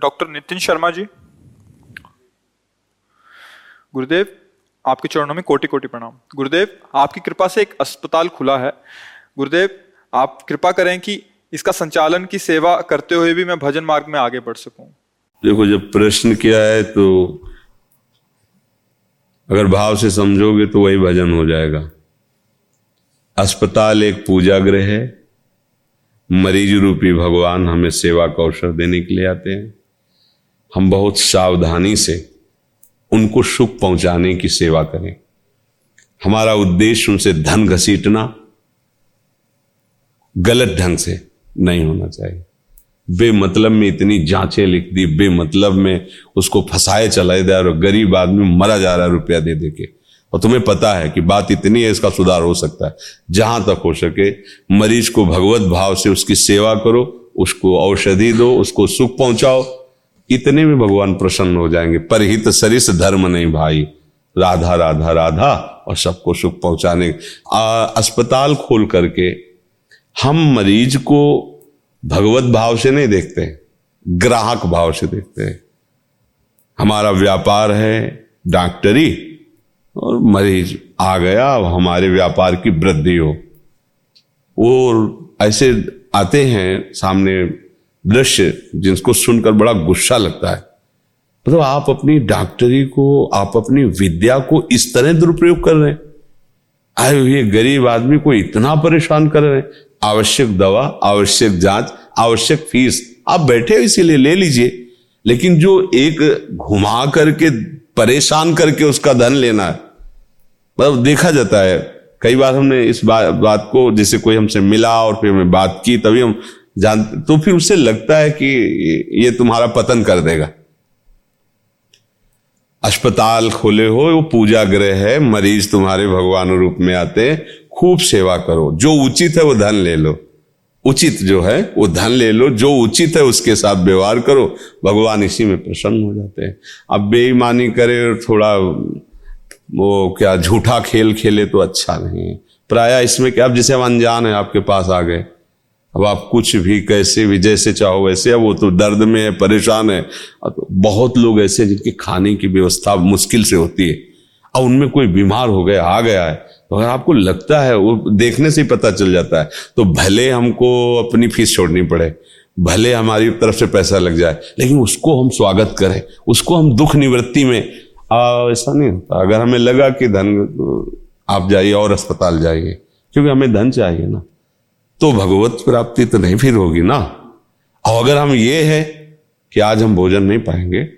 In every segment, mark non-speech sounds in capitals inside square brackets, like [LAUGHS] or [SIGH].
Doctor Nitin Sharma ji. गुरुदेव, आपके चरणों में कोटि कोटि प्रणाम। गुरुदेव, आपकी कृपा से एक अस्पताल खुला है। गुरुदेव, आप कृपा करें कि इसका संचालन की सेवा करते हुए भी मैं भजन मार्ग में आगे बढ़ सकूँ। देखो, जब प्रश्न किया है तो अगर भाव से समझोगे तो वही भजन हो जाएगा। अस्पताल एक पूजा गृह है। मरीज़ रूपी भगवान हमें सेवा का अवसर देने के लिए आते हैं। हम बहुत सावधानी से उनको सुख पहुँचाने की सेवा करें। हमारा उद्देश्य उनसे धन घसीटना गलत ढंग से नहीं होना चाहिए। बेमतलब में इतनी जांचें लिख दी, बेमतलब में उसको फंसाए चलाए जा रहा गरीब आदमी मरा जा रहा है रुपया दे दे के। और तुम्हें पता है कि बात इतनी है, इसका सुधार हो सकता है। जहाँ तक हो सके, मरीज़ को भगवत भाव से उसकी सेवा करो, उसको औषधि दो, उसको सुख पहुंचाओ इतने में भगवान प्रसन्न हो जाएँगे। परहित सरिस धर्म नहीं भाई। राधा राधा राधा और सबको सुख पहुँचाने। अस्पताल खोल करके हम मरीज़ को भगवत भाव से नहीं देखते ग्राहक भाव से देखते हैं। हमारा व्यापार है डॉक्टरी और मरीज़ आ गया, अब हमारे व्यापार की वृद्धि हो। और ऐसे आते हैं सामने दृश्य जिसको सुनकर बड़ा गुस्सा लगता है। मतलब आप अपनी डॉक्टरी को, आप अपनी विद्या को इस तरह दुरुपयोग कर रहे हैं। आए हुए गरीब आदमी को इतना परेशान कर रहे हैं। आवश्यक दवा, आवश्यक जाँच, आवश्यक फ़ीस, आप बैठे हो इसीलिए ले लीजिए। लेकिन जो एक घुमा करके, परेशान करके उसका धन लेना है मतलब देखा जाता है। कई बार हमने इस बात को, जैसे कोई हमसे मिला और फिर हमें बात की, तभी हम जान तो फिर उसे लगता है कि ये तुम्हारा पतन कर देगा। अस्पताल खोले हो, वो पूजा ग्रह है, मरीज़ तुम्हारे भगवान रूप में आते हैं, खूब सेवा करो। जो उचित है वो धन ले लो। उचित जो है, वो धन ले लो। जो उचित है उसके साथ व्यवहार करो। भगवान इसी में प्रसन्न हो जाते हैं। अब बेईमानी करे और थोड़ा, वो क्या, झूठा खेल खेले तो अच्छा नहीं है। प्राय इसमें क्या, अब जैसे हम अनजान है, आपके पास आ गए। अब आप कुछ भी कैसे भी, जैसे चाहो वैसे। अब वो तो दर्द में है, परेशान है। तो बहुत लोग ऐसे जिनके खाने की व्यवस्था मुश्किल से होती है। अब उनमें कोई बीमार हो गया, आ गया है तो अगर आपको लगता है, वो देखने से ही पता चल जाता है तो भले हमको अपनी फ़ीस छोड़नी पड़े, भले हमारी तरफ़ से पैसा लग जाए, लेकिन उसको हम स्वागत करें, उसको हम दुख निवृत्ति में ऐसा नहीं होता। अगर हमें लगा कि धन, आप जाइए और अस्पताल जाइए, क्योंकि हमें धन चाहिए ना। तो भगवत प्राप्ति तो नहीं फिर होगी ना। और अगर हम ये है कि आज हम भोजन नहीं पाएँगे,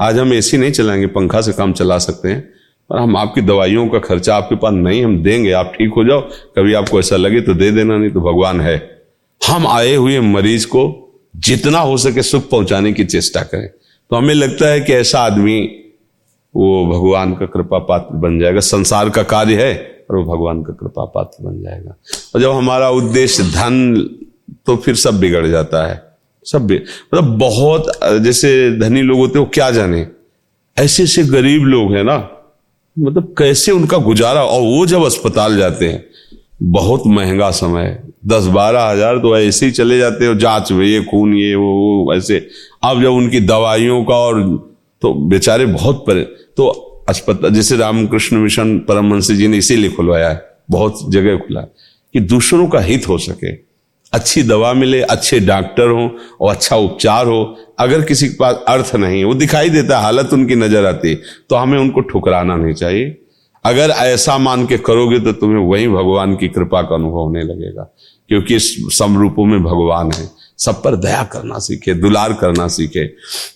आज हम एसी नहीं चलाएँगे, पंखा से काम चला सकते हैं और हम आपकी दवाइयों का खर्चा आपके पास नहीं, हम देंगे, आप ठीक हो जाओ, कभी आपको ऐसा लगे तो दे देना, नहीं तो भगवान है। हम आए हुए मरीज़ को जितना हो सके सुख पहुँचाने की चेष्टा करें। तो हमें लगता है कि ऐसा आदमी, वो भगवान का कृपा पात्र बन जाएगा, संसार का कार्य है। और वो भगवान का कृपा पात्र बन जाएगा। और जब हमारा उद्देश्य धन तो फिर सब बिगड़ जाता है। सब मतलब बहुत जैसे धनी लोग होते हैं वो क्या जाने? ऐसे ऐसे गरीब लोग हैं ना। मतलब कैसे उनका गुजारा? और वो जब अस्पताल जाते हैं बहुत महँगा समय। दस बारह हज़ार तो ऐसे ही चले जाते हैं जाँच में ये खून ये वो, वो ऐसे। अब जब उनकी दवाइयों का और तो बेचारे बहुत परे तो अस्पताल, जैसे रामकृष्ण मिशन परमहंस जी ने इसीलिए खुलवाया है, बहुत जगह खुला कि दूसरों का हित हो सके। अच्छी दवा मिले, अच्छे डॉक्टर हो और अच्छा उपचार हो, अगर किसी के पास अर्थ नहीं, वो दिखाई देता हालत उनकी नज़र आती तो हमें उनको ठुकराना नहीं चाहिए। अगर ऐसा मान के करोगे तो तुम्हें वही भगवान की कृपा का अनुभव होने लगेगा, क्योंकि इस समरूपों में भगवान है। सब पर दया करना सीखे, दुलार करना सीखे।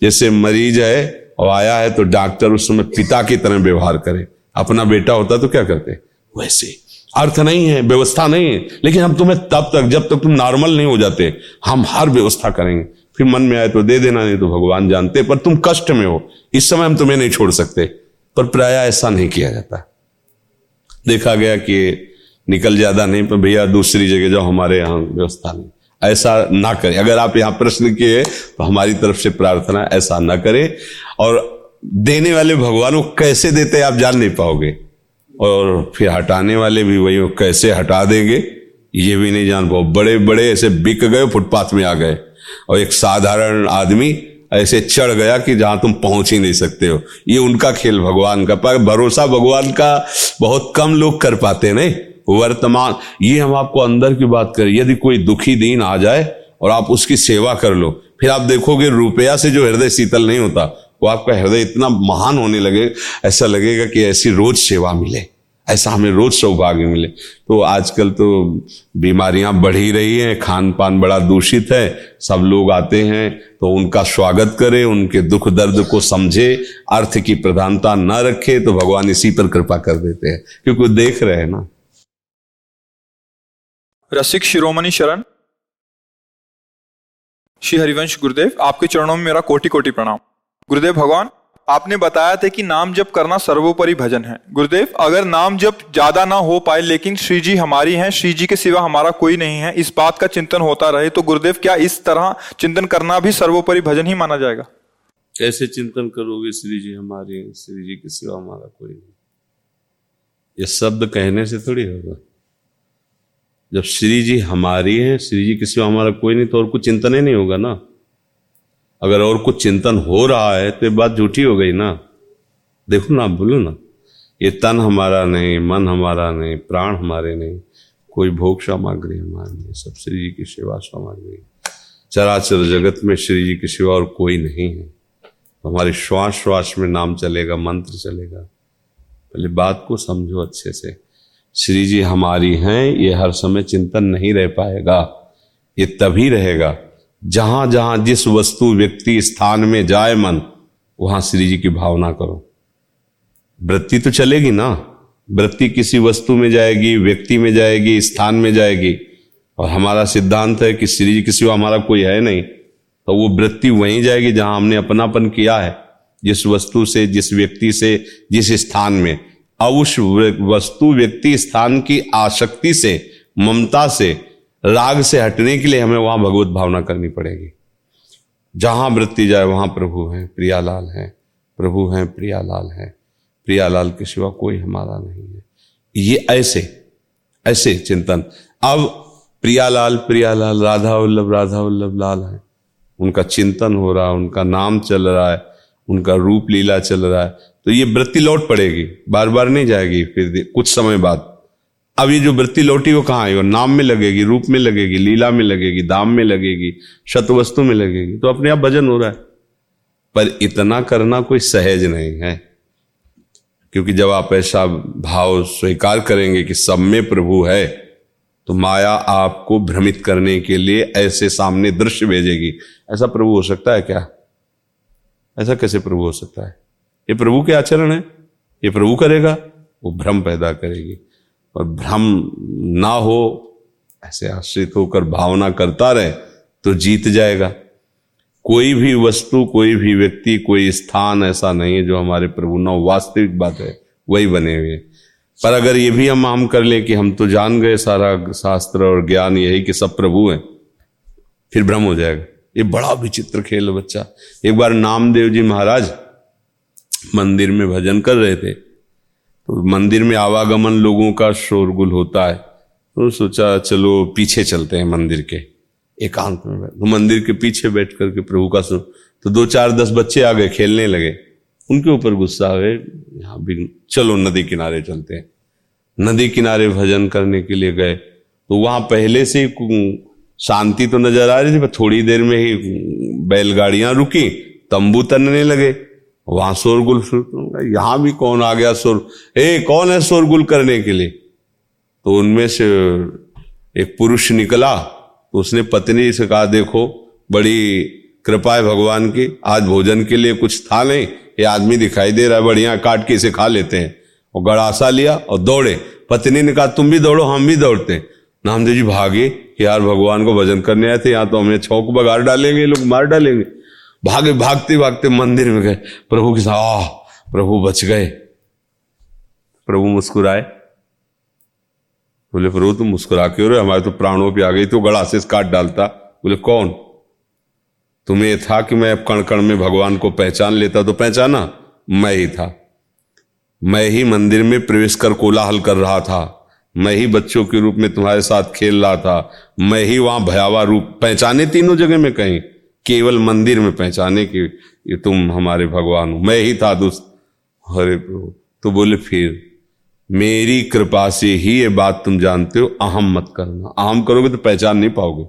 जैसे मरीज़ है और आया है तो डॉक्टर उस समय पिता की तरह व्यवहार करे। अपना बेटा होता तो क्या करते? वैसे। अर्थ नहीं है, व्यवस्था नहीं है। लेकिन हम तुम्हें तब तक, जब तक तुम नॉर्मल नहीं हो जाते, हम हर व्यवस्था करेंगे। फिर मन में आए तो दे देना, नहीं तो भगवान जानते, पर तुम कष्ट में हो। इस समय हम तुम्हें नहीं छोड़ सकते। पर प्राय ऐसा नहीं किया जाता। देखा गया कि निकल ज़्यादा नहीं, पर भैया दूसरी जगह जाओ, हमारे यहाँ व्यवस्था नहीं। ऐसा ना करें। अगर आप यहाँ प्रश्न किए तो हमारी तरफ़ से प्रार्थना, ऐसा ना करें। और देने वाले भगवान को कैसे देते आप जान नहीं पाओगे। और फिर हटाने वाले भी वही कैसे हटा देंगे, ये भी नहीं जान पाओ। बड़े बड़े ऐसे बिक गए, फुटपाथ में आ गए। और एक साधारण आदमी ऐसे चढ़ गया कि जहाँ तुम पहुँच ही नहीं सकते हो। ये उनका खेल भगवान का, पर भरोसा भगवान का बहुत कम लोग कर पाते नहीं? वर्तमान। ये हम आपको अंदर की बात करें। यदि कोई दुखी दिन आ जाए और आप उसकी सेवा कर लो, फिर आप देखोगे रुपया से जो हृदय शीतल नहीं होता, वो आपका हृदय इतना महान होने लगे, ऐसा लगेगा कि ऐसी रोज सेवा मिले, ऐसा हमें रोज सौभाग्य मिले। तो आजकल तो बीमारियाँ बढ़ ही रही हैं खान पान बड़ा दूषित है, सब लोग आते हैं तो उनका स्वागत करें, उनके दुख दर्द को समझे, अर्थ की प्रधानता न रखे तो भगवान इसी पर कृपा कर देते हैं। क्योंकि देख रहे हैं ना। रसिक शिरोमणि शरण। श्री हरिवंश गुरुदेव, आपके चरणों में मेरा कोटि कोटि प्रणाम। गुरुदेव भगवान, आपने बताया था कि नाम जप करना सर्वोपरि भजन है। गुरुदेव, अगर नाम जप ज़्यादा ना हो पाए, लेकिन श्री जी हमारी हैं, श्री जी के सिवा हमारा कोई नहीं है, इस बात का चिंतन होता रहे तो गुरुदेव, क्या इस तरह चिंतन करना भी सर्वोपरि भजन ही माना जाएगा? कैसे चिंतन करोगे श्री जी हमारे, श्री जी के सिवा हमारा कोई नहीं? ये शब्द कहने से थोड़ी होगा। जब श्री जी हमारी है, श्री जी किसी हमारा कोई नहीं तो और कुछ चिंतन ही नहीं होगा ना? अगर और कुछ चिंतन हो रहा है तो ये बात झूठी हो गई ना? देखो ना, बोलो ना। ये तन हमारा नहीं, मन हमारा नहीं, प्राण हमारे नहीं, कोई भोग सामग्री हमारे नहीं, सब श्री जी की सेवा सामग्री चराचर जगत में श्री जी की सेवा और कोई नहीं है। हमारे श्वास श्वास में नाम चलेगा, मंत्र चलेगा। पहले बात को समझो अच्छे से। श्री जी हमारी हैं, ये हर समय चिंतन नहीं रह पाएगा, ये तभी रहेगा। जहाँ जहाँ जिस वस्तु व्यक्ति स्थान में जाए मन, वहाँ श्री जी की भावना करो। वृत्ति तो चलेगी ना? वृत्ति किसी वस्तु में जाएगी, व्यक्ति में जाएगी, स्थान में जाएगी। और हमारा सिद्धांत है कि श्री जी किसी हमारा कोई है नहीं तो वो वृत्ति वहीं जाएगी जहाँ हमने अपनापन किया है। जिस वस्तु से, जिस व्यक्ति से, जिस स्थान में। उस वस्तु, व्यक्ति, स्थान की आसक्ति से, ममता से, राग से हटने के लिए हमें वहाँ भगवत भावना करनी पड़ेगी। जहाँ वृत्ति जाए, वहाँ प्रभु हैं, प्रियालाल हैं। प्रभु हैं, प्रियालाल हैं। प्रियालाल के सिवा कोई हमारा नहीं है। ये ऐसे ऐसे चिंतन। अब प्रियालाल प्रियालाल, राधा वल्लभ राधा वल्लभ लाल है। उनका चिंतन हो रहा है, उनका नाम चल रहा है। उनका रूप लीला चल रहा है। तो ये वृत्ति लौट पड़ेगी बार बार नहीं जाएगी, फिर कुछ समय बाद। अब ये जो वृत्ति लौटी, वो कहाँ आई? वो नाम में लगेगी, रूप में लगेगी, लीला में लगेगी, दाम में लगेगी शत वस्तु में लगेगी। तो अपने आप भजन हो रहा है। पर इतना करना कोई सहज नहीं है। क्योंकि जब आप ऐसा भाव स्वीकार करेंगे कि सब में प्रभु है तो माया आपको भ्रमित करने के लिए ऐसे सामने दृश्य भेजेगी। ऐसा प्रभु हो सकता है क्या? ऐसा कैसे प्रभु हो सकता है? ये प्रभु के आचरण है। ये प्रभु करेगा, वो भ्रम पैदा करेगी। और भ्रम ना हो, ऐसे आश्रित होकर भावना करता रहे तो जीत जाएगा। कोई भी वस्तु, कोई भी व्यक्ति, कोई स्थान ऐसा नहीं है जो हमारे प्रभु ना वास्तविक बात है, वही बने हुए पर अगर ये भी हम हम कर ले कि हम तो जान गए सारा शास्त्र और ज्ञान यही कि सब प्रभु हैं, फिर भ्रम हो जाएगा। ये बड़ा विचित्र खेल बच्चा। एक बार नामदेव जी महाराज मंदिर में भजन कर रहे थे तो मंदिर में आवागमन लोगों का शोरगुल होता है तो सोचा चलो पीछे चलते हैं मंदिर के, एकांत में तो मंदिर के पीछे बैठ करके प्रभु का सुन तो दो चार दस बच्चे आ गए, खेलने लगे। उनके ऊपर गुस्सा गए, यहाँ भी चलो नदी किनारे चलते हैं। नदी किनारे भजन करने के लिए गए तो वहाँ पहले से शांति तो नज़र आ रही थी, पर थोड़ी देर में ही बैलगाड़ियाँ रुकी, तंबू तनने लगे। वहाँ शोरगुल यहाँ भी कौन आ गया शोर ए, कौन है शोरगुल करने के लिए? तो उनमें से एक पुरुष निकला तो उसने पत्नी से कहा, देखो, बड़ी कृपा है भगवान की, आज भोजन के लिए कुछ था नहीं, ये आदमी दिखाई दे रहा है, बढ़िया काट के इसे खा लेते हैं। और गड़ासा लिया और दौड़े। पत्नी ने कहा, तुम भी दौड़ो, हम भी दौड़ते हैं। नामदेव जी भागे, यार भगवान को भजन करने आए थे, यहाँ तो हमें छौक बगाड़ डालेंगे लोग मार डालेंगे। भागे, भागते भागते मंदिर में गए। प्रभु के साथ, आह, प्रभु बच गए। प्रभु मुस्कुराए। बोले, प्रभु, तुम मुस्कुरा क्यों रहे? हमारे तो प्राणों पे आ गई तो गड़ा से काट डालता। बोले, कौन? तुम्हें था कि मैं कण कण में भगवान को पहचान लेता तो पहचाना? मैं ही था। मैं ही मंदिर में प्रवेश कर कोलाहल कर रहा था। मैं ही बच्चों के रूप में तुम्हारे साथ खेल रहा था। मैं ही वहाँ भयावा रूप, पहचाने तीनों जगह में कहीं, केवल मंदिर में पहचाने कि ये तुम हमारे भगवान हो। मैं ही था दुष्ट। हरे प्रभु तो बोले फिर, मेरी कृपा से ही ये बात तुम जानते हो, अहम मत करना। अहम करोगे तो पहचान नहीं पाओगे।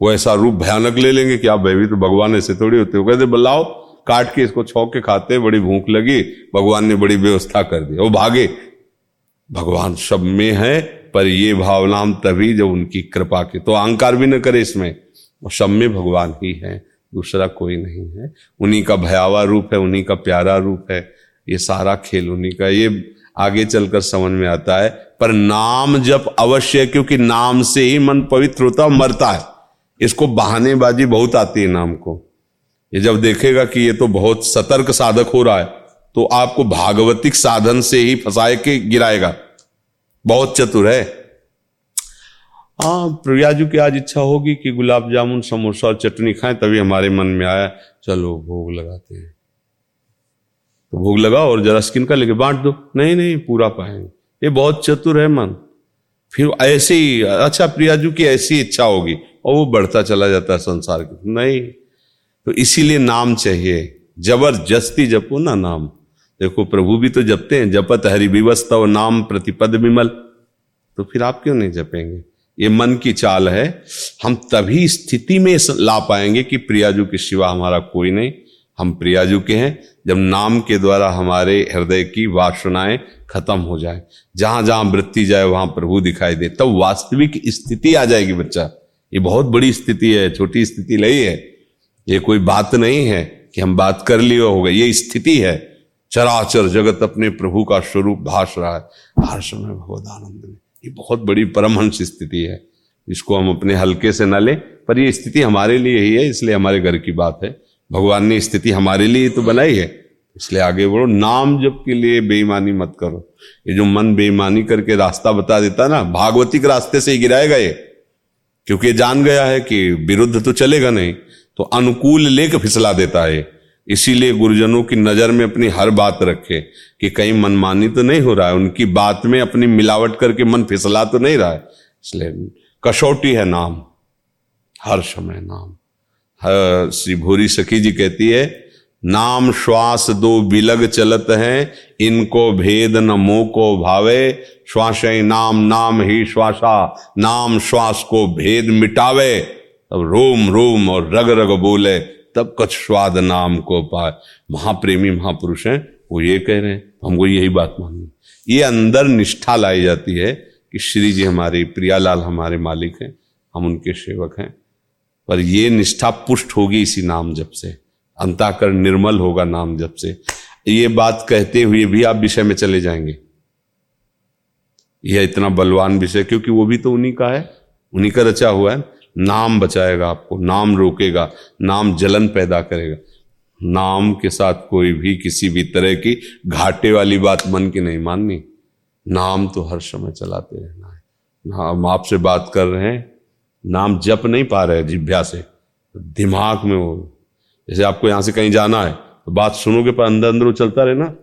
वो ऐसा रूप भयानक ले लेंगे कि आप भाई तो भगवान ऐसे थोड़ी होते हो। कहते बल्लाओ काट के इसको छौक के खाते बड़ी भूख लगी, भगवान ने बड़ी व्यवस्था कर दी। वो भागे भगवान सब में है, पर ये भावना हम तभी जब उनकी कृपा के। तो अहंकार भी न करे इसमें। और सब में भगवान ही है, दूसरा कोई नहीं है। उन्हीं का भयावा रूप है, उन्हीं का प्यारा रूप है। ये सारा खेल उन्हीं का ये आगे चलकर समझ में आता है, पर नाम जब अवश्य है, क्योंकि नाम से ही मन पवित्र होता मरता है। इसको बहानेबाजी बहुत आती है नाम को। ये जब देखेगा कि ये तो बहुत सतर्क साधक हो रहा है तो आपको भागवतिक साधन से ही फंसाए के गिराएगा। बहुत चतुर है। हाँ प्रियाजू की आज इच्छा होगी कि गुलाब जामुन, समोसा और चटनी खाएँ, तभी हमारे मन में आया, चलो भोग लगाते हैं। तो भोग लगाओ और जरा स्किन का लेके बांट दो। नहीं नहीं, पूरा पाएँगे। ये बहुत चतुर है मन। फिर ऐसे ही अच्छा प्रियाजू की ऐसी इच्छा होगी और वो बढ़ता चला जाता है संसार के। नहीं तो इसीलिए नाम चाहिए। ज़बरदस्ती जपो ना नाम। देखो प्रभु भी तो जपते हैं, जपत हरि विवस्तव नाम प्रतिपद विमल। तो फिर आप क्यों नहीं जपेंगे? ये मन की चाल है। हम तभी स्थिति में ला पाएँगे कि प्रियाजू के सिवा हमारा कोई नहीं। हम प्रियाजू के हैं, जब नाम के द्वारा हमारे हृदय की वासनाएँ खत्म हो जाए। जहाँ जहाँ वृत्ति जाए, वहाँ प्रभु दिखाई दे। तब वास्तविक स्थिति आ जाएगी, बच्चा। ये बहुत बड़ी स्थिति है, छोटी स्थिति नहीं है। ये कोई बात नहीं है कि हम बात कर लिए हो गए ये स्थिति है। चराचर जगत अपने प्रभु का स्वरूप भाष रहा है। हर समय भगवदानंद में। ये बहुत बड़ी परमहंस स्थिति है। इसको हम अपने हल्के से न लें, पर ये स्थिति हमारे लिए ही है, इसलिए हमारे घर की बात है। भगवान ने स्थिति हमारे लिए तो बनाई है। इसलिए आगे बढ़ो नाम जब के लिए बेईमानी मत करो। ये जो मन बेईमानी करके रास्ता बता देता ना भागवतिक रास्ते से ही गिराएगा ये। क्योंकि जान गया है कि विरुद्ध तो चलेगा नहीं तो अनुकूल लेकर फिसला देता है। इसीलिए गुरुजनों की नज़र में अपनी हर बात रखे कि कहीं मनमानी तो नहीं हो रहा है। उनकी बात में अपनी मिलावट करके मन फिसला तो नहीं रहा है। इसलिए कसौटी है नाम, हर समय नाम। श्री भूरी सखी जी कहती है, नाम श्वास दो बिलग चलत हैं, इनको भेद न मोह को भावे। श्वास नाम नाम ही श्वासा, नाम श्वास को भेद मिटावे। तब रोम रोम और रग रग बोले। तब कछ स्वाद नाम को पाए। महाप्रेमी, महापुरुष हैं, वो ये कह रहे हैं, हमको यही बात माननी ये अंदर निष्ठा लाई जाती है कि श्री जी हमारे, प्रियालाल हमारे मालिक हैं, हम उनके सेवक हैं। पर ये निष्ठा पुष्ट होगी इसी नाम जब से। अंताकर निर्मल होगा नाम जब से। ये बात कहते हुए भी आप विषय में चले जाएँगे। यह इतना बलवान विषय, क्योंकि वो भी तो उन्हीं का है, उन्हीं का रचा हुआ है। नाम बचाएगा आपको, नाम रोकेगा, नाम जलन पैदा करेगा। नाम के साथ कोई भी किसी भी तरह की घाटे वाली बात मन की नहीं माननी। नाम तो हर समय चलाते रहना है। हम आपसे बात कर रहे हैं, नाम जप नहीं पा रहे जिभ्या से दिमाग में वो, जैसे आपको यहाँ से कहीं जाना है तो बात सुनोगे पर अंदर अंदर वो चलता रहे ना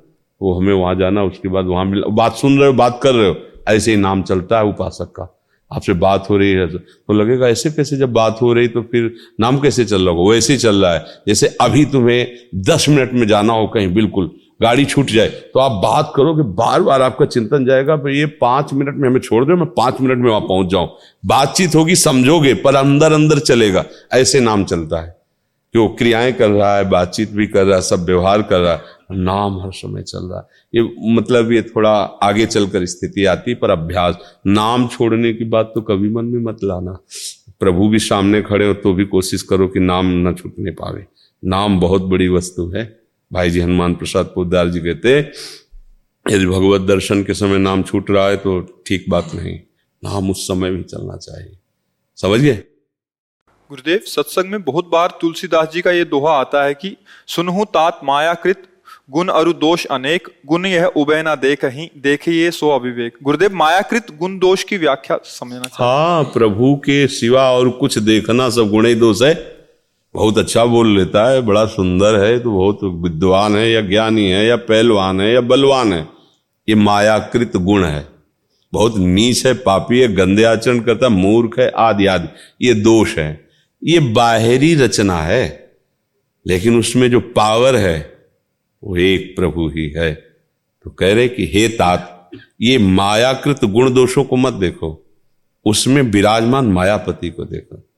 वो हमें वहाँ जाना, उसके बाद वहाँ मिल, बात सुन रहे हो, बात कर रहे हो, ऐसे ही नाम चलता है उपासक का। आपसे बात हो रही है तो लगेगा ऐसे कैसे जब बात हो रही तो फिर नाम कैसे चल रहा होगा? वैसे ही चल रहा है। जैसे अभी तुम्हें दस मिनट में जाना हो कहीं, बिल्कुल, गाड़ी छूट जाए तो आप बात करोगे बार बार आपका चिंतन जाएगा, भाई, ये पाँच मिनट में हमें छोड़ दो, मैं पाँच मिनट में वहाँ पहुँच जाऊँ। बातचीत होगी, समझोगे, पर अंदर अंदर चलेगा। ऐसे नाम चलता है कि वो क्रियाएँ कर रहा है, बातचीत भी कर रहा है, सब व्यवहार कर रहा है। नाम हर समय चल रहा है। ये मतलब ये थोड़ा आगे चलकर स्थिति आती, पर अभ्यास। नाम छोड़ने की बात तो कभी मन में मत लाना। प्रभु भी सामने खड़े हो तो भी कोशिश करो कि नाम न छूटने पावे। नाम बहुत बड़ी वस्तु है। भाई जी हनुमान प्रसाद पोदार जी कहते, यदि भगवत दर्शन के समय नाम छूट रहा है तो ठीक बात नहीं। नाम उस समय भी चलना चाहिए। समझ गए गुरुदेव, सत्संग में बहुत बार तुलसीदास जी का ये दोहा आता है कि, सुनहु तात मायाकृत गुण अरु दोष अनेक, गुण यह उभय ना देख ही देखिए सो अविवेक। गुरुदेव, मायाकृत गुण दोष की व्याख्या समझना हाँ। प्रभु के सिवा और कुछ देखना सब गुण ही दोष है। बहुत अच्छा बोल लेता है, बड़ा सुंदर है तो बहुत विद्वान है, या ज्ञानी है, या पहलवान है, या बलवान है। ये मायाकृत गुण है। बहुत नीच है, पापी है, गंदे आचरण करता, मूर्ख है, आदि आदि। ये दोष है। ये बाहरी रचना है, लेकिन उसमें जो पावर है वो एक प्रभु ही है। तो कह रहे कि, हे तात, ये मायाकृत गुण दोषों को मत देखो। उसमें विराजमान मायापति को देखो।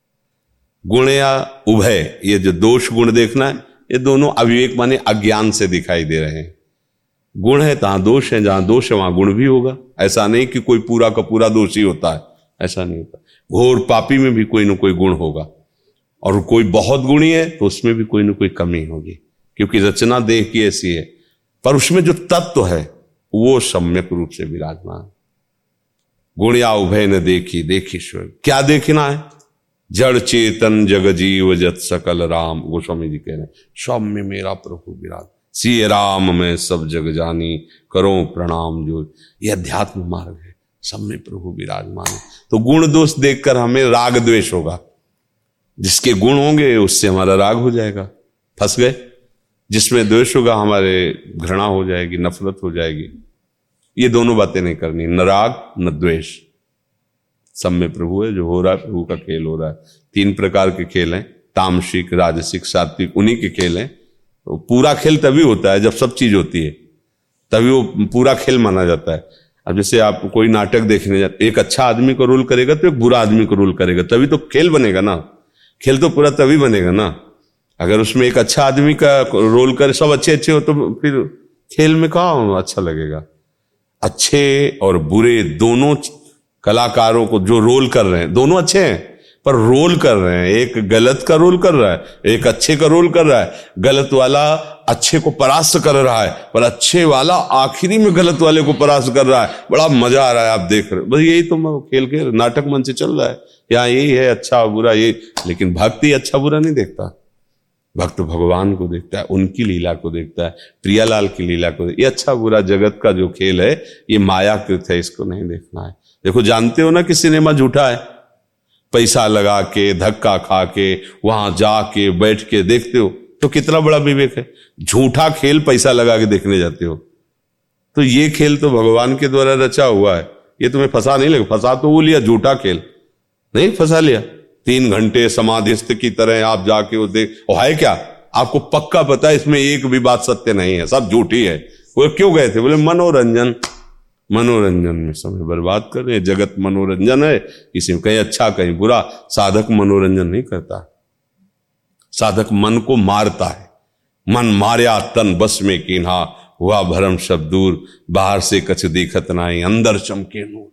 गुण या उभय, ये जो दोष गुण देखना है, ये दोनों अविवेक माने अज्ञान से दिखाई दे रहे हैं। गुण है तहां दोष है, जहाँ दोष है, वहाँ गुण भी होगा। ऐसा नहीं कि कोई पूरा का पूरा दोषी होता है। ऐसा नहीं होता। घोर पापी में भी कोई ना कोई गुण होगा। और कोई बहुत गुणी है तो उसमें भी कोई ना कोई कमी होगी। क्योंकि रचना देह की ऐसी है। पर उसमें जो तत्व है, वो सम्यक रूप से विराजमान। गुणिया उभय ने देखी देखी स्वर क्या देखना है? जड़ चेतन जग जीव जत सकल राम। गोस्वामी जी कह रहे सब में मेरा प्रभु विराज। सी राम में सब जग जानी, करो प्रणाम जो। ये अध्यात्म मार्ग है, सब में प्रभु विराजमान है। तो गुण दोष देखकर हमें राग द्वेष होगा। जिसके गुण होंगे, उससे हमारा राग हो जाएगा। फंस गए? जिसमें द्वेष होगा हमारे घृणा हो जाएगी, नफरत हो जाएगी, ये दोनों बातें नहीं करनी। न राग, न द्वेष। सब में प्रभु है, जो हो रहा है, प्रभु का खेल हो रहा है। तीन प्रकार के खेल हैं, तामसिक, राजसिक, सात्विक, उन्हीं के खेल हैं। तो पूरा खेल तभी होता है जब सब चीज़ होती है। तभी वो पूरा खेल माना जाता है। अब जैसे आप कोई नाटक देखने जाते एक अच्छा आदमी को रोल करेगा तो एक बुरा आदमी को रोल करेगा। तभी तो खेल बनेगा ना। खेल तो पूरा तभी बनेगा ना। अगर उसमें एक अच्छा आदमी का रोल कर सब अच्छे अच्छे हो तो फिर खेल में कहा अच्छा लगेगा? अच्छे और बुरे दोनों कलाकारों को जो रोल कर रहे हैं, दोनों अच्छे हैं, पर रोल कर रहे हैं। एक गलत का रोल कर रहा है, एक अच्छे का रोल कर रहा है। गलत वाला अच्छे को परास्त कर रहा है, पर अच्छे वाला आखिरी में गलत वाले को परास्त कर रहा है। बड़ा मज़ा आ रहा है, आप देख रहे बस यही तो खेल के नाटक मन से चल रहा है। यहाँ यही है अच्छा बुरा यही, लेकिन भक्ति अच्छा बुरा नहीं देखता। भक्त भगवान को देखता है, उनकी लीला को देखता है, प्रियालाल की लीला को ये अच्छा बुरा जगत का जो खेल है, ये मायाकृत है, इसको नहीं देखना है। देखो, जानते हो ना कि सिनेमा झूठा है? पैसा लगा के, धक्का खा के, वहाँ जाके, बैठ के देखते हो तो कितना बड़ा विवेक है। झूठा खेल पैसा लगा के देखने जाते हो। तो ये खेल तो भगवान के द्वारा रचा हुआ है। ये तुम्हें फंसा नहीं लगे, फंसा तो वो लिया, झूठा खेल। नहीं, फंसा लिया। तीन घंटे समाधिस्थ की तरह आप जाके वो देख वो है क्या? आपको पक्का पता है इसमें एक भी बात सत्य नहीं है, सब झूठी है। वो क्यों गए थे? बोले, मनोरंजन। मनोरंजन में समय बर्बाद कर रहे हैं। जगत मनोरंजन है। किसी में कहीं अच्छा कहीं बुरा। साधक मनोरंजन नहीं करता। साधक मन को मारता है। मन मारिया, तन बस में किन्हा। हुआ भरम शब्द दूर। बाहर से कछ दिखत नाई अंदर चमके नूर।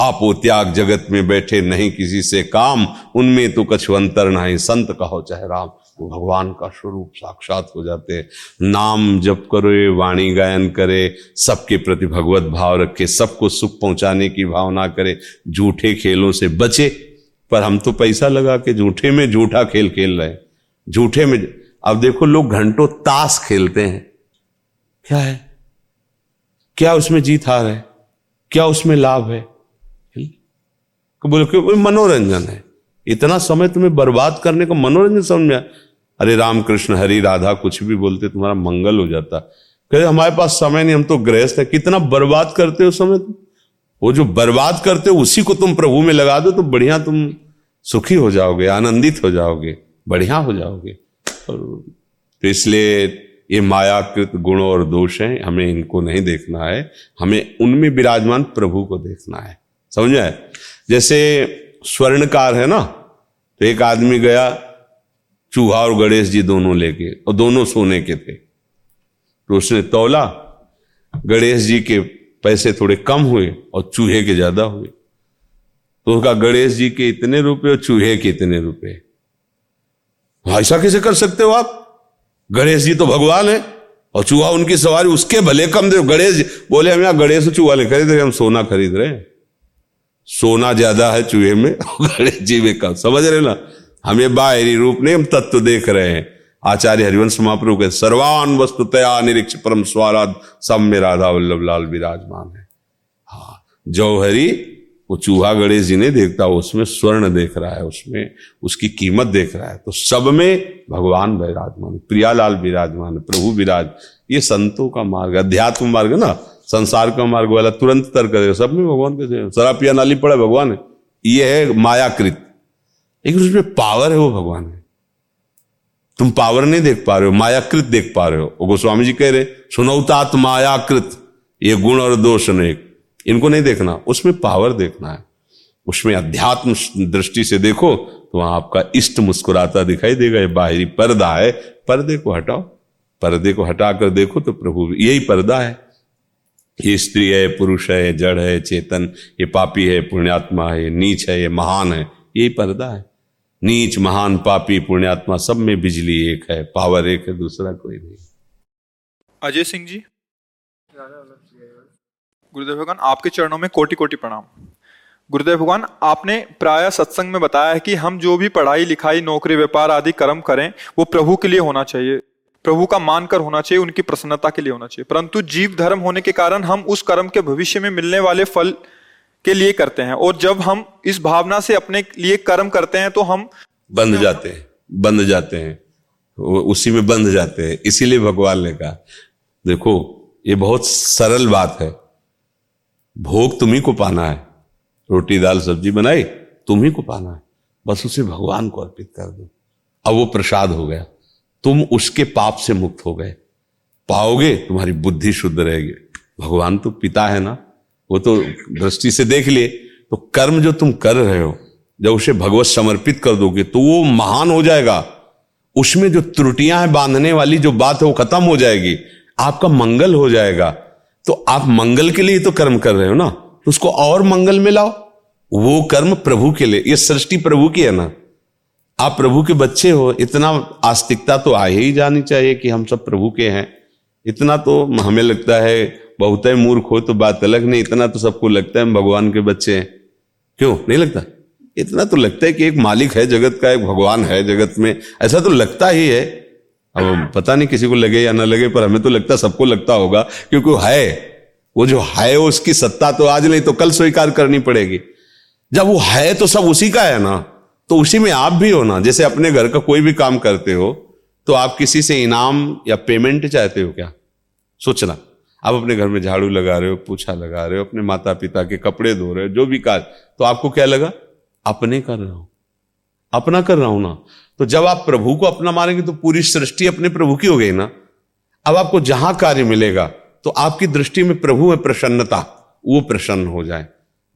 आप वो त्याग जगत में बैठे नहीं किसी से काम, उनमें तो कछु अंतर नहीं। संत कहो, चाहे राम, वो भगवान का स्वरूप साक्षात हो जाते हैं। नाम जप करे, वाणी गायन करे, सबके प्रति भगवत भाव रखे, सबको सुख पहुँचाने की भावना करे, झूठे खेलों से बचे। पर हम तो पैसा लगा के झूठे में झूठा खेल खेल रहे हैं। झूठे में, अब देखो, लोग घंटों ताश खेलते हैं। क्या है? क्या उसमें जीत हार है? क्या उसमें लाभ है? बोले मनोरंजन है। इतना समय तुम्हें बर्बाद करने का मनोरंजन समझ में आया? अरे, रामकृष्ण, हरि, राधा, कुछ भी बोलते, तुम्हारा मंगल हो जाता। कहते हमारे पास समय नहीं, हम तो गृहस्थ है। कितना बर्बाद करते हो समय तुम? वो जो बर्बाद करते हो, उसी को तुम प्रभु में लगा दो तो बढ़िया तुम सुखी हो जाओगे, आनंदित हो जाओगे, बढ़िया हो जाओगे। और तो इसलिए ये मायाकृत गुण और दोष हैं, हमें इनको नहीं देखना है। हमें उनमें विराजमान प्रभु को देखना है। समझ? जैसे स्वर्णकार है ना तो एक आदमी गया, चूहा और गणेश जी दोनों लेके, और दोनों सोने के थे। तो उसने तोला, गणेश जी के पैसे थोड़े कम हुए और चूहे के ज़्यादा हुए। तो उसका गणेश जी के इतने रुपए और चूहे के इतने रुपए। ऐसा कैसे कर सकते हो आप? गणेश जी तो भगवान है, और चूहा उनकी सवारी, उसके भले कम दे। गणेश जी बोले, हम यहाँ गणेश चूहा ले खरीद रहे हम सोना खरीद रहे हैं। सोना ज़्यादा है चूहे में, [LAUGHS] गणेश जी में कम। समझ रहे ना? हमें बाहरी रूप नहीं हम तत्व देख रहे हैं। आचार्य हरिवंश महाप्रभु के सर्वान वस्तु तया, निरीक्ष परम स्वाराध, सब में राधा वल्लभ लाल विराजमान है। हाँ जौहरी, वो चूहा गणेश जी ने देखता, उसमें स्वर्ण देख रहा है, उसमें उसकी कीमत देख रहा है। तो सब में भगवान विराजमान, प्रियालाल विराजमान, प्रभु विराज, ये संतों का मार्ग, अध्यात्म मार्ग ना? संसार का मार्ग वाला तुरंत तर करेगा। सब में भगवान कैसे शराब पिया नाली पड़ा भगवान है। ये है मायाकृत। लेकिन उसमें पावर है, वो भगवान है। तुम पावर नहीं देख पा रहे हो, मायाकृत देख पा रहे हो। वो गोस्वामी जी कह रहे, सुनौतात मायाकृत। ये गुण और दोष अनेक इनको नहीं देखना, उसमें पावर देखना है। उसमें अध्यात्म दृष्टि से देखो तो वहाँ आपका इष्ट मुस्कुराता दिखाई देगा। ये बाहरी पर्दा है। पर्दे को हटाओ। पर्दे को हटाकर देखो तो प्रभु, यही पर्दा है। ये स्त्री है, पुरुष है, जड़ है, चेतन, ये पापी है, पुण्यात्मा है नीच है, ये महान है यही पर्दा है। नीच, महान, पापी, पुण्यात्मा, सब में बिजली एक है, पावर एक है, दूसरा कोई नहीं। अजय सिंह जी। गुरुदेव भगवान, आपके चरणों में कोटि कोटि प्रणाम। गुरुदेव भगवान, आपने प्राय सत्संग में बताया है कि हम जो भी पढ़ाई, लिखाई, नौकरी, व्यापार आदि कर्म करें, वो प्रभु के लिए होना चाहिए। प्रभु का मानकर होना चाहिए, उनकी प्रसन्नता के लिए होना चाहिए। परंतु जीव धर्म होने के कारण हम उस कर्म के भविष्य में मिलने वाले फल के लिए करते हैं। और जब हम इस भावना से अपने लिए कर्म करते हैं तो हम बंध जाते हैं, बंध जाते हैं। उसी में बंध जाते हैं, इसीलिए भगवान ने कहा, देखो, ये बहुत सरल बात है। भोग तुम्ही को पाना है। रोटी, दाल, सब्ज़ी बनाई तुम्ही को पाना है। बस उसे भगवान को अर्पित कर दो। अब वो प्रसाद हो गया। तुम उसके पाप से मुक्त हो गए। पाओगे, तुम्हारी बुद्धि शुद्ध रहेगी। भगवान तो पिता है ना? वो तो दृष्टि से देख लिए। तो कर्म जो तुम कर रहे हो, जब उसे भगवत समर्पित कर दोगे तो वो महान हो जाएगा। उसमें जो त्रुटियाँ हैं बांधने वाली, जो बात है वो खत्म हो जाएगी। आपका मंगल हो जाएगा। तो आप मंगल के लिए तो कर्म कर रहे हो ना? तो उसको और मंगल में लाओ। वो कर्म प्रभु के लिए, ये सृष्टि प्रभु की है ना? आप प्रभु के बच्चे हो, इतना आस्तिकता तो आ ही जानी चाहिए कि हम सब प्रभु के हैं। इतना तो हमें लगता है, बहुत है मूर्ख हो तो बात अलग नहीं, इतना तो सबको लगता है हम भगवान के बच्चे हैं। क्यों? नहीं लगता? इतना तो लगता है कि एक मालिक है जगत का, एक भगवान है जगत में। ऐसा तो लगता ही है। अब पता नहीं किसी को लगे या ना लगे, पर हमें तो लगता सबको लगता होगा, क्योंकि है। वो जो है उसकी सत्ता तो आज नहीं तो कल स्वीकार करनी पड़ेगी। जब वो है तो सब उसी का है ना। तो उसी में आप भी हो ना। जैसे अपने घर का कोई भी काम करते हो तो आप किसी से इनाम या पेमेंट चाहते हो क्या? सोचना आप अपने घर में झाड़ू लगा रहे हो, पूछा लगा रहे हो, अपने माता पिता के कपड़े धो रहे हो, जो भी काज तो आपको क्या लगा? अपने कर रहा हूँ। अपना कर रहा हूँ ना। तो जब आप प्रभु को अपना मानेंगे तो पूरी सृष्टि अपने प्रभु की हो गई ना। अब आपको जहाँ कार्य मिलेगा तो आपकी दृष्टि में प्रभु में प्रसन्नता, वो प्रसन्न हो जाए।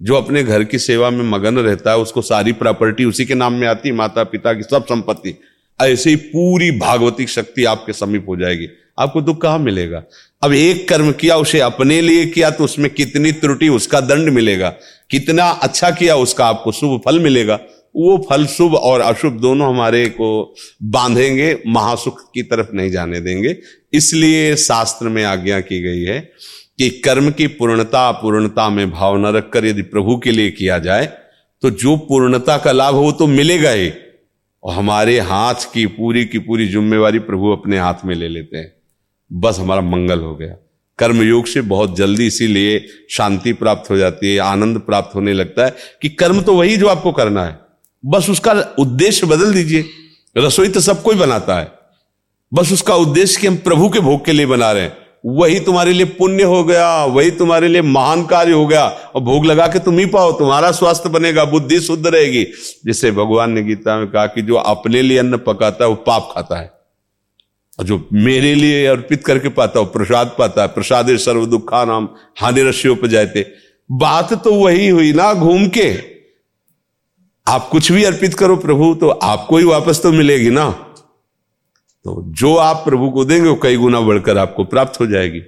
जो अपने घर की सेवा में मगन रहता है, उसको सारी प्रॉपर्टी उसी के नाम में आती है माता पिता की सब संपत्ति। ऐसे ही पूरी भागवतिक शक्ति आपके समीप हो जाएगी। आपको दुख कहाँ मिलेगा? अब एक कर्म किया, उसे अपने लिए किया तो उसमें कितनी त्रुटि, उसका दंड मिलेगा। कितना अच्छा किया, उसका आपको शुभ फल मिलेगा। वो फल शुभ और अशुभ दोनों हमारे को बांधेंगे, महासुख की तरफ़ नहीं जाने देंगे। इसलिए शास्त्र में आज्ञा की गई है कि कर्म की पूर्णता पूर्णता में भाव न रखकर यदि प्रभु के लिए किया जाए तो जो पूर्णता का लाभ हो तो मिलेगा ही। और हमारे हाथ की पूरी की पूरी जिम्मेवारी प्रभु अपने हाथ में ले लेते हैं। बस हमारा मंगल हो गया। कर्मयोग से बहुत जल्दी इसीलिए शांति प्राप्त हो जाती है, आनंद प्राप्त होने लगता है कि कर्म तो वही जो आपको करना है। बस उसका उद्देश्य बदल दीजिए। रसोई तो सब कोई बनाता है। बस उसका उद्देश्य कि हम प्रभु के भोग के लिए बना रहे हैं। वही तुम्हारे लिए पुण्य हो गया, वही तुम्हारे लिए महान कार्य हो गया। और भोग लगा के तुम ही पाओ, तुम्हारा स्वास्थ्य बनेगा, बुद्धि शुद्ध रहेगी। जिससे भगवान ने गीता में कहा कि जो अपने लिए अन्न पकाता है, वो पाप खाता है। और जो मेरे लिए अर्पित करके पाता है प्रसाद पाता है। प्रसाद सर्व दुखा नाम हानि रस्यों पर जाते बात तो वही हुई ना, घूम के। आप कुछ भी अर्पित करो प्रभु तो आपको ही वापस तो मिलेगी ना। तो जो आप प्रभु को देंगे, वो कई गुना बढ़कर आपको प्राप्त हो जाएगी।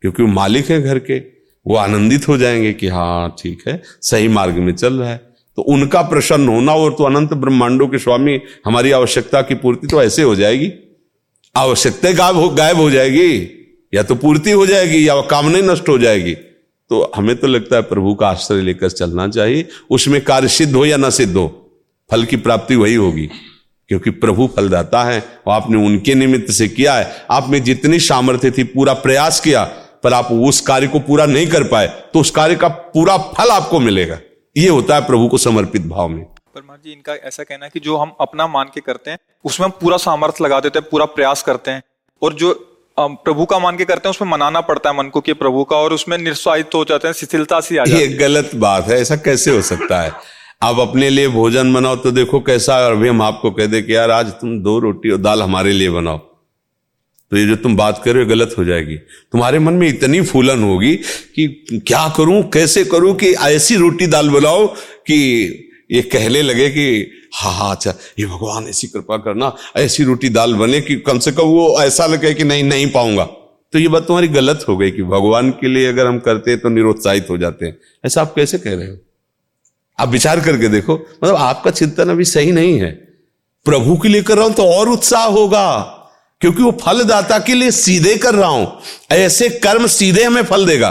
क्योंकि वो मालिक है घर के, वो आनंदित हो जाएँगे कि हाँ ठीक है, सही मार्ग में चल रहा है। तो उनका प्रसन्न होना और तो अनंत ब्रह्मांडों के स्वामी, हमारी आवश्यकता की पूर्ति तो ऐसे हो जाएगी। आवश्यकता गायब हो गायब हो जाएगी, या तो पूर्ति हो जाएगी, या कामना नष्ट हो जाएगी। तो हमें तो लगता है प्रभु का आश्रय लेकर चलना चाहिए। उसमें कार्य सिद्ध हो या ना सिद्ध हो, फल की प्राप्ति वही होगी। क्योंकि प्रभु फलदाता है और आपने उनके निमित्त से किया है। आप में जितनी सामर्थ्य थी पूरा प्रयास किया पर आप उस कार्य को पूरा नहीं कर पाए तो उस कार्य का पूरा फल आपको मिलेगा। ये होता है प्रभु को समर्पित भाव में। परमार जी इनका ऐसा कहना है कि जो हम अपना मान के करते हैं उसमें हम पूरा सामर्थ्य लगा देते हैं पूरा प्रयास करते हैं। और जो प्रभु का मान के करते हैं उसमें मनाना पड़ता है मन को कि प्रभु का और उसमें निरुत्साहित हो जाते हैं शिथिलता सी आ जाती ये गलत बात है ऐसा कैसे हो सकता है? आप अपने लिए भोजन बनाओ तो देखो कैसा है। अभी हम आपको कह दे कि यार, आज तुम दो रोटी और दाल हमारे लिए बनाओ। तो ये जो तुम बात कर रहे हो गलत हो जाएगी। तुम्हारे मन में इतनी फूलन होगी कि क्या करूँ, कैसे करूँ कि ऐसी रोटी दाल बनाओ कि ये कहने लगे कि हाँ हाँ अच्छा ये भगवान, ऐसी कृपा करना, ऐसी रोटी दाल बने कि कम से कम वो ऐसा लगे कि नहीं नहीं पाऊँगा। तो ये बात तुम्हारी गलत हो गई कि भगवान के लिए अगर हम करते हैं तो निरुत्साहित हो जाते हैं। ऐसा आप कैसे कह रहे हो? आप विचार करके देखो मतलब आपका चिंतन अभी सही नहीं है। प्रभु के लिए कर रहा हूँ तो और उत्साह होगा, क्योंकि वो फलदाता के लिए सीधे कर रहा हूँ। ऐसे कर्म सीधे हमें फल देगा,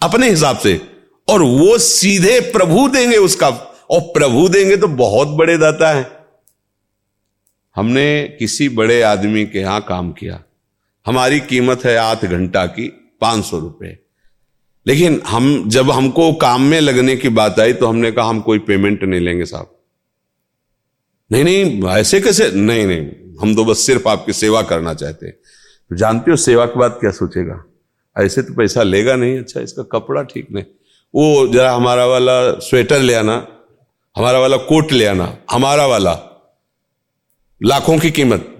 अपने हिसाब से। और वो सीधे प्रभु देंगे उसका, और प्रभु देंगे तो बहुत बड़े दाता है। हमने किसी बड़े आदमी के यहाँ काम किया। हमारी कीमत है आठ घंटा की पाँच सौ रुपए। लेकिन हम, जब हमको काम में लगने की बात आई तो हमने कहा, हम कोई पेमेंट नहीं लेंगे साहब. नहीं नहीं, ऐसे कैसे? नहीं नहीं, हम तो बस सिर्फ़ आपकी सेवा करना चाहते हैं। तो जानते हो सेवा के बाद क्या सोचेगा? ऐसे तो पैसा लेगा नहीं। अच्छा इसका कपड़ा ठीक नहीं। वो जरा हमारा वाला स्वेटर ले आना, हमारा वाला कोट ले आना, हमारा वाला, लाखों की कीमत।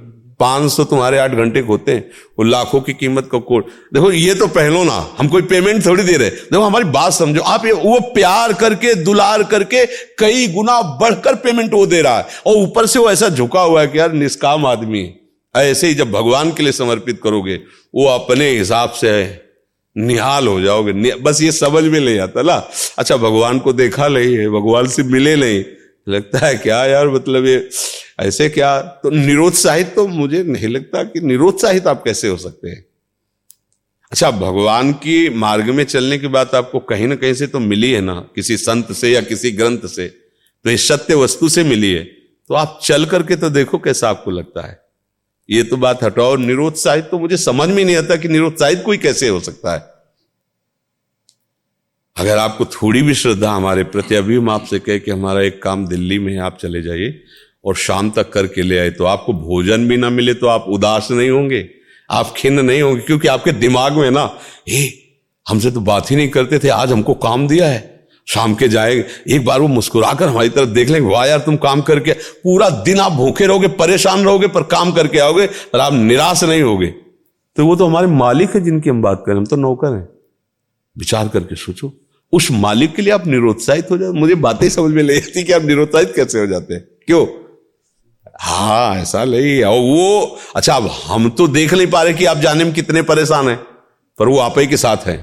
पाँच सौ तुम्हारे आठ घंटे के होते हैं। वो लाखों की कीमत का कोट देखो, ये तो पहलो ना, हम कोई पेमेंट थोड़ी दे रहे देखो, हमारी बात समझो। आप ये, वो प्यार करके, दुलार करके कई गुना बढ़कर पेमेंट वो दे रहा है। और ऊपर से वो ऐसा झुका हुआ है कि यार, निष्काम आदमी। ऐसे ही जब भगवान के लिए समर्पित करोगे, वो अपने हिसाब से निहाल हो जाओगे। बस ये समझ में नहीं आता ना। अच्छा भगवान को देखा नहीं है, भगवान से मिले नहीं। लगता है, क्या यार मतलब ये ऐसे क्या? तो निरोत्साहित तो मुझे नहीं लगता कि निरोत्साहित आप कैसे हो सकते हैं। अच्छा भगवान की मार्ग में चलने की बात आपको कहीं ना कहीं से तो मिली है ना, किसी संत से या किसी ग्रंथ से? तो ये सत्य वस्तु से मिली है। तो आप चल करके तो देखो कैसा आपको लगता है। ये तो बात हटाओ, निरोत्साहित तो मुझे समझ में नहीं आता कि निरोत्साहित कोई कैसे हो सकता है। अगर आपको थोड़ी भी श्रद्धा हमारे प्रति, अभी हम आपसे कहे कि हमारा एक काम दिल्ली में है, आप चले जाइए और शाम तक करके ले आए तो आपको भोजन भी ना मिले तो आप उदास नहीं होंगे, आप खिन्न नहीं होंगे, क्योंकि आपके दिमाग में ना, हे, हमसे तो बात ही नहीं करते थे, आज हमको काम दिया है, शाम के जाए एक बार वो मुस्कुराकर हमारी तरफ़ देख लेंगे, वाह यार, तुम काम करके, पूरा दिन आप भूखे रहोगे, परेशान रहोगे, पर काम करके आओगे, पर आप निराश नहीं होगे। तो वो तो हमारे मालिक है जिनकी हम बात करें, हम तो नौकर हैं। विचार करके सोचो। उस मालिक के लिए आप निरुत्साहित हो जाते मुझे बातें समझ में नहीं आती कि आप निरुत्साहित कैसे हो जाते हैं। क्यों? हाँ ऐसा नहीं और वो अच्छा अब हम तो देख नहीं पा रहे कि आप जाने में कितने परेशान हैं, पर वो आप ही के साथ है।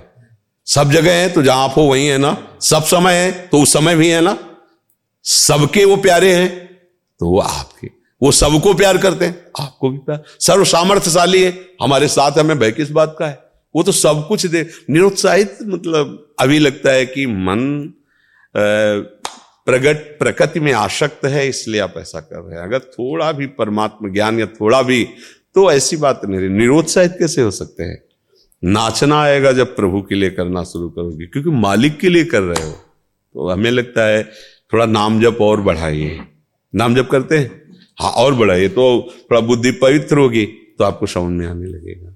सब जगह है तो जहाँ आप हो, वही है ना। सब समय है तो उस समय भी है ना। सबके वो प्यारे हैं तो वो आपके। वो सबको प्यार करते हैं। आपको भी प्यार सर्व सामर्थ्यशाली है। हमारे साथ हमें भय किस बात का है। वो तो सब कुछ दे, निरुत्साहित मतलब अभी लगता है कि मन प्रगट, प्रकृति में आसक्त है, इसलिए आप ऐसा कर रहे हैं। अगर थोड़ा भी परमात्मा ज्ञान या थोड़ा भी तो ऐसी बात नहीं, निरोत्साहित कैसे हो सकते हैं? नाचना आएगा जब प्रभु के लिए करना शुरू करोगे, क्योंकि मालिक के लिए कर रहे हो। तो हमें लगता है थोड़ा नाम जप और बढ़ाइए। नाम जप करते हैं? हाँ और बढ़ाइए। तो थोड़ा बुद्धि पवित्र होगी तो आपको समझ में आने लगेगा।